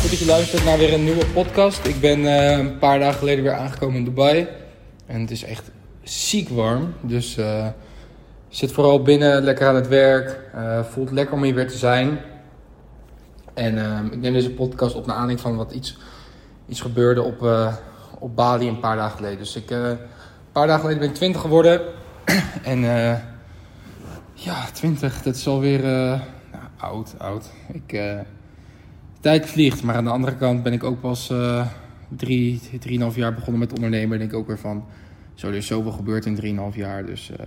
Goed dat je luistert naar weer een nieuwe podcast. Ik ben eh, een paar dagen geleden weer aangekomen in Dubai. En het is echt ziek warm. Dus eh zit vooral binnen, lekker aan het werk. Eh, voelt lekker om hier weer te zijn. En ik neem deze podcast op naar aanleiding van wat iets, iets gebeurde op, op Bali een paar dagen geleden. Dus ik, een paar dagen geleden ben ik 20 geworden. en ja, 20, dat is alweer oud, oud. Ik, eh, tijd vliegt, maar aan de andere kant ben ik ook pas eh drie, drieënhalf jaar begonnen met ondernemen. Denk ik ook weer van, zo, er is zoveel gebeurd in drieënhalf jaar. Dus eh,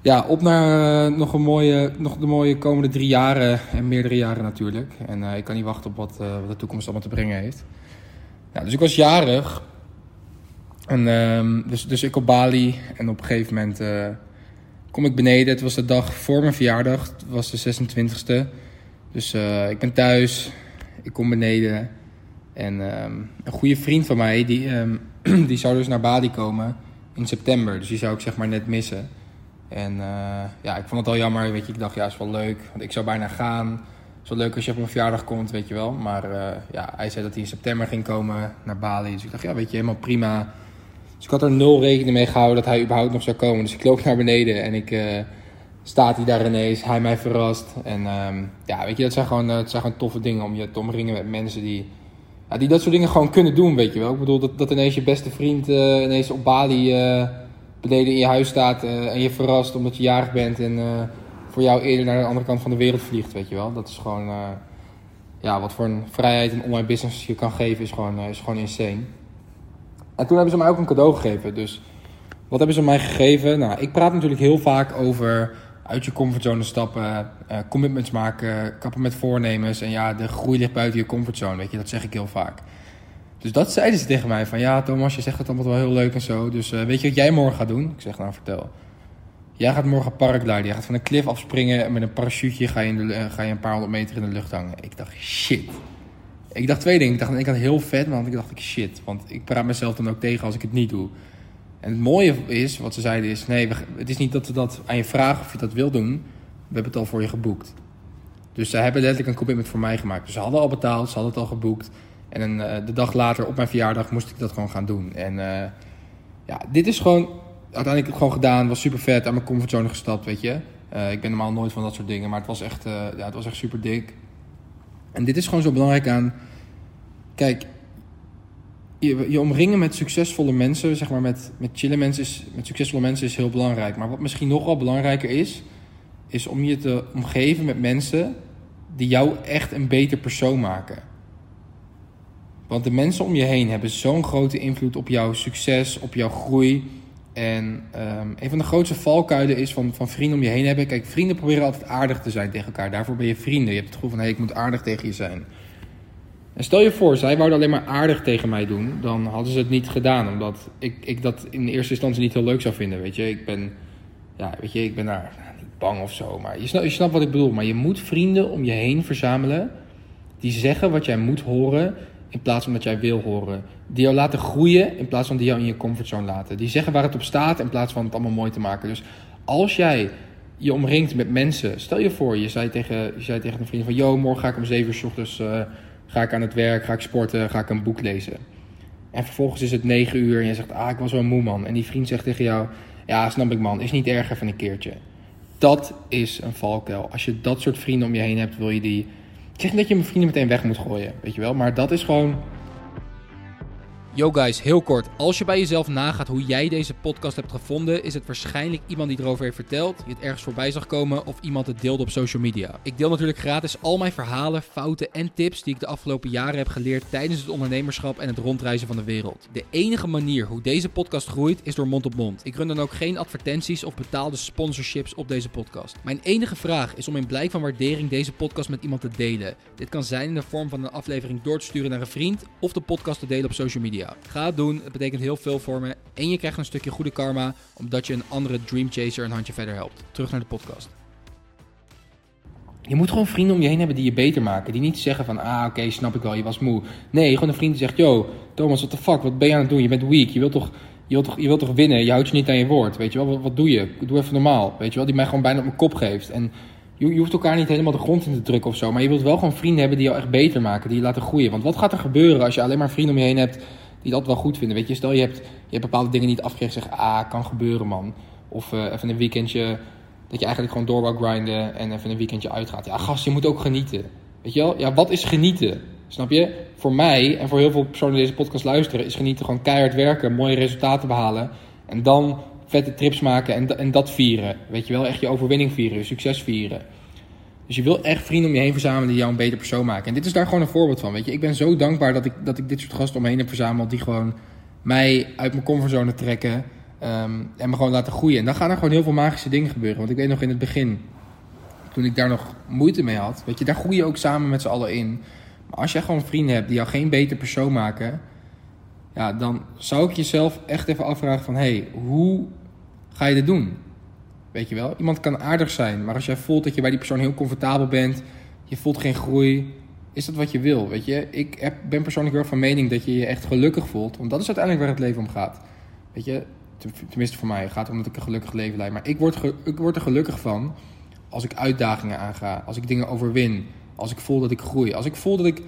ja, op naar nog, een mooie, nog de mooie komende drie jaren en meerdere jaren natuurlijk. En ik kan niet wachten op wat, wat de toekomst allemaal te brengen heeft. Dus ik was jarig. En, ehm, dus, dus ik op Bali. En op een gegeven moment kom ik beneden. Het was de dag voor mijn verjaardag. Het was de 26e. Dus eh, ik ben thuis. Ik kom beneden. En ehm, een goede vriend van mij, die, ehm, die zou dus naar Bali komen in september. Dus die zou ik zeg maar net missen. En eh, ja, ik vond het al jammer, weet je. Ik dacht, ja, is wel leuk. Want ik zou bijna gaan. Het is wel leuk als je op mijn verjaardag komt, weet je wel. Maar eh, ja, hij zei dat hij in september ging komen naar Bali. Dus ik dacht, ja, weet je, helemaal prima. Dus ik had er nul rekening mee gehouden dat hij überhaupt nog zou komen. Dus ik loop naar beneden en ik... eh, staat hij daar ineens, hij mij verrast. En ehm, ja, weet je, dat zijn, gewoon, eh, dat zijn gewoon toffe dingen om je te omringen met mensen die, ja, die dat soort dingen gewoon kunnen doen, weet je wel. Ik bedoel, dat, dat ineens je beste vriend eh, ineens op Bali beneden in je huis staat en je verrast omdat je jarig bent en voor jou eerder naar de andere kant van de wereld vliegt, weet je wel. Dat is gewoon, ja, wat voor een vrijheid een online business je kan geven is gewoon, is gewoon insane. En toen hebben ze mij ook een cadeau gegeven, dus... Wat hebben ze mij gegeven? Nou, ik praat natuurlijk heel vaak over uit je comfortzone stappen, eh, commitments maken, kappen met voornemens. En ja, de groei ligt buiten je comfortzone, weet je, dat zeg ik heel vaak. Dus dat zeiden ze tegen mij, van ja Thomas, je zegt het allemaal wel heel leuk en zo. Dus eh, weet je wat jij morgen gaat doen? Ik zeg, nou vertel. Jij gaat morgen paragliden, jij gaat van een klif afspringen en met een parachute ga eh, ga je een paar honderd meter in de lucht hangen. Ik dacht, shit. Ik dacht twee dingen. Ik dacht aan kant heel vet, andere kant dacht ik shit. Want ik praat mezelf dan ook tegen als ik het niet doe. En het mooie is, wat ze zeiden is, nee, het is niet dat we dat aan je vragen of je dat wil doen. We hebben het al voor je geboekt. Dus ze hebben letterlijk een commitment voor mij gemaakt. Dus ze hadden al betaald, ze hadden het al geboekt. En eh, de dag later, op mijn verjaardag, moest ik dat gewoon gaan doen. En eh, ja, dit is gewoon uiteindelijk gewoon gedaan. Was super vet, aan mijn comfortzone gestapt, weet je. Eh, ik ben normaal nooit van dat soort dingen, maar het was echt, ja, het was echt super dik. En dit is gewoon zo belangrijk aan... Kijk, je, je omringen met succesvolle mensen, zeg maar met, met chille mensen, is, met succesvolle mensen is heel belangrijk. Maar wat misschien nog wel belangrijker is, is om je te omgeven met mensen die jou echt een beter persoon maken. Want de mensen om je heen hebben zo'n grote invloed op jouw succes, op jouw groei. En ehm, een van de grootste valkuilen is van, van vrienden om je heen hebben. Kijk, vrienden proberen altijd aardig te zijn tegen elkaar. Daarvoor ben je vrienden. Je hebt het gevoel van, hé, ik moet aardig tegen je zijn. En stel je voor, zij wouden alleen maar aardig tegen mij doen, dan hadden ze het niet gedaan. Omdat ik, ik dat in eerste instantie niet heel leuk zou vinden, weet je. Ik ben, ja, weet je, ik ben daar nou, niet bang of zo. Maar je snapt wat ik bedoel. Maar je moet vrienden om je heen verzamelen die zeggen wat jij moet horen in plaats van dat jij wil horen. Die jou laten groeien in plaats van die jou in je comfortzone laten. Die zeggen waar het op staat in plaats van het allemaal mooi te maken. Dus als jij je omringt met mensen, stel je voor, je zei tegen, je zei tegen een vriend van, yo, morgen ga ik om 7 uur 's ochtends eh, ga ik aan het werk, ga ik sporten, ga ik een boek lezen. En vervolgens is het 9 uur en je zegt, ah, ik was wel moe man. En die vriend zegt tegen jou, ja, snap ik man, is niet erger van een keertje. Dat is een valkuil. Als je dat soort vrienden om je heen hebt, wil je die... Ik zeg niet dat je mijn vrienden meteen weg moet gooien, weet je wel. Maar dat is gewoon Yo guys, heel kort. Als je bij jezelf nagaat hoe jij deze podcast hebt gevonden, is het waarschijnlijk iemand die erover heeft verteld, je het ergens voorbij zag komen of iemand het deelde op social media. Ik deel natuurlijk gratis al mijn verhalen, fouten en tips die ik de afgelopen jaren heb geleerd tijdens het ondernemerschap en het rondreizen van de wereld. De enige manier hoe deze podcast groeit is door mond op mond. Ik run dan ook geen advertenties of betaalde sponsorships op deze podcast. Mijn enige vraag is om in blijk van waardering deze podcast met iemand te delen. Dit kan zijn in de vorm van een aflevering door te sturen naar een vriend of de podcast te delen op social media. Ga het doen, het betekent heel veel voor me. En je krijgt een stukje goede karma, omdat je een andere Dream Chaser een handje verder helpt. Terug naar de podcast. Je moet gewoon vrienden om je heen hebben die je beter maken. Die niet zeggen van, ah oké, snap ik wel, je was moe. Nee, gewoon een vriend die zegt, yo, Thomas, what the fuck, wat ben je aan het doen? Je bent weak, je wilt toch, je wilt toch, je wilt toch winnen? Je houdt je niet aan je woord, weet je wel? Wat, wat doe je? Doe even normaal, weet je wel? Die mij gewoon bijna op mijn kop geeft. En je, je hoeft elkaar niet helemaal de grond in te drukken of zo. Maar je wilt wel gewoon vrienden hebben die jou echt beter maken. Die je laten groeien. Want wat gaat er gebeuren als je alleen maar vrienden om je heen hebt die dat wel goed vinden? Weet je, stel je hebt, je hebt bepaalde dingen niet afgekregen. Zeg, ah, kan gebeuren man. Of uh, even een weekendje dat je eigenlijk gewoon door wou grinden en even een weekendje uitgaat. Ja, gast, je moet ook genieten. Weet je wel? Ja, wat is genieten? Snap je? Voor mij en voor heel veel personen die deze podcast luisteren, is genieten gewoon keihard werken, mooie resultaten behalen. En dan vette trips maken en, en dat vieren. Weet je wel? Echt je overwinning vieren, je succes vieren. Dus je wil echt vrienden om je heen verzamelen die jou een beter persoon maken. En dit is daar gewoon een voorbeeld van. Weet je, ik ben zo dankbaar dat ik, dat ik dit soort gasten om me heen heb verzameld die gewoon mij uit mijn comfortzone trekken. Ehm, en me gewoon laten groeien. En dan gaan er gewoon heel veel magische dingen gebeuren. Want ik weet nog in het begin, toen ik daar nog moeite mee had, weet je, daar groei je ook samen met z'n allen in. Maar als jij gewoon vrienden hebt die jou geen beter persoon maken, ja, dan zou ik jezelf echt even afvragen van, hé, hey, hoe ga je dit doen? Weet je wel? Iemand kan aardig zijn, maar als jij voelt dat je bij die persoon heel comfortabel bent, je voelt geen groei, is dat wat je wil? Weet je, ik heb, ben persoonlijk wel van mening dat je je echt gelukkig voelt, want dat is uiteindelijk waar het leven om gaat. Weet je, tenminste voor mij, gaat om dat ik een gelukkig leven leid. Maar ik word, ik word er gelukkig van als ik uitdagingen aanga, als ik dingen overwin, als ik voel dat ik groei. Als ik voel dat ik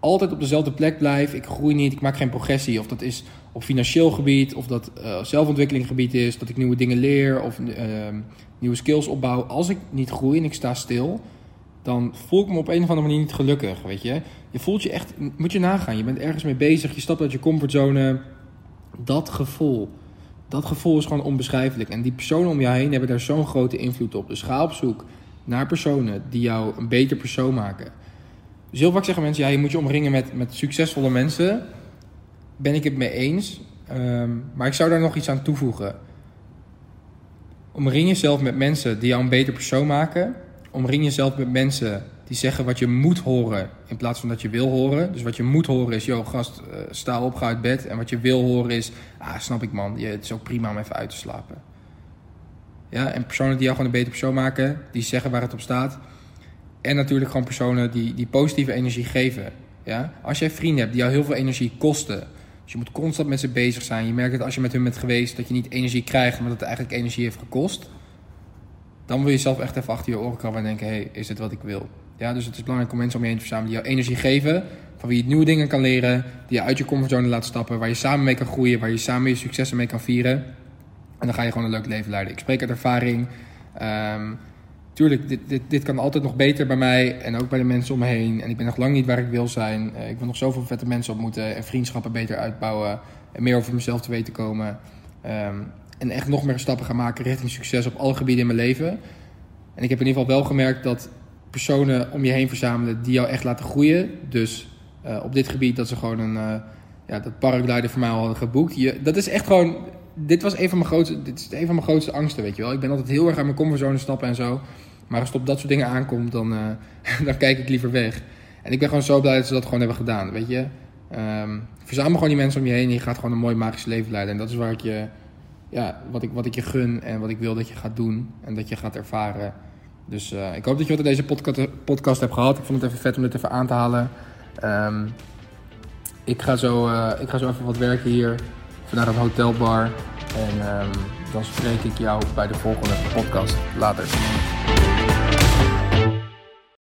altijd op dezelfde plek blijf, ik groei niet, ik maak geen progressie. Of dat is op financieel gebied, of dat uh, zelfontwikkelinggebied is, dat ik nieuwe dingen leer of uh, nieuwe skills opbouw. Als ik niet groei en ik sta stil, dan voel ik me op een of andere manier niet gelukkig, weet je. Je voelt je echt, moet je nagaan, je bent ergens mee bezig, je stapt uit je comfortzone. Dat gevoel, dat gevoel is gewoon onbeschrijfelijk. En die personen om jou heen hebben daar zo'n grote invloed op. Dus ga op zoek naar personen die jou een beter persoon maken. Dus heel vaak zeggen mensen, ja, je moet je omringen met, met succesvolle mensen. Ben ik het mee eens. Um, maar ik zou daar nog iets aan toevoegen. Omring jezelf met mensen die jou een beter persoon maken. Omring jezelf met mensen die zeggen wat je moet horen in plaats van dat je wil horen. Dus wat je moet horen is, joh gast, uh, sta op, ga uit bed. En wat je wil horen is, ah, snap ik man, je, het is ook prima om even uit te slapen. Ja, en personen die jou gewoon een beter persoon maken, die zeggen waar het op staat. En natuurlijk gewoon personen die, die positieve energie geven. Ja? Als jij vrienden hebt die jou heel veel energie kosten. Dus je moet constant met ze bezig zijn. Je merkt dat als je met hun bent geweest, dat je niet energie krijgt, maar dat het eigenlijk energie heeft gekost. Dan wil je jezelf echt even achter je oren krabben en denken: hé, hey, is dit wat ik wil? Ja, dus het is belangrijk om mensen om je heen te verzamelen die jou energie geven. Van wie je nieuwe dingen kan leren. Die je uit je comfortzone laat stappen. Waar je samen mee kan groeien. Waar je samen je successen mee kan vieren. En dan ga je gewoon een leuk leven leiden. Ik spreek uit ervaring. Um, tuurlijk, dit, dit, dit kan altijd nog beter bij mij en ook bij de mensen om me heen. En ik ben nog lang niet waar ik wil zijn. Uh, ik wil nog zoveel vette mensen ontmoeten en vriendschappen beter uitbouwen. En meer over mezelf te weten komen. Um, en echt nog meer stappen gaan maken richting succes op alle gebieden in mijn leven. En ik heb in ieder geval wel gemerkt dat personen om je heen verzamelen die jou echt laten groeien. Dus uh, op dit gebied dat ze gewoon een, uh, ja, dat paraglider voor mij al hadden geboekt. Je, dat is echt gewoon, dit was een van mijn grootste, dit is een van mijn grootste angsten, weet je wel. Ik ben altijd heel erg aan mijn comfortzone stappen en zo. Maar als het op dat soort dingen aankomt, dan, uh, dan kijk ik liever weg. En ik ben gewoon zo blij dat ze dat gewoon hebben gedaan, weet je. Um, verzamel gewoon die mensen om je heen en je gaat gewoon een mooi magisch leven leiden. En dat is waar ik je, ja, wat ik, wat ik je gun en wat ik wil dat je gaat doen en dat je gaat ervaren. Dus uh, ik hoop dat je wat uit deze podcast, podcast hebt gehad. Ik vond het even vet om dit even aan te halen. Um, ik, ga zo, uh, ik ga zo even wat werken hier. Vandaag een hotelbar. En um, dan spreek ik jou bij de volgende podcast. Later.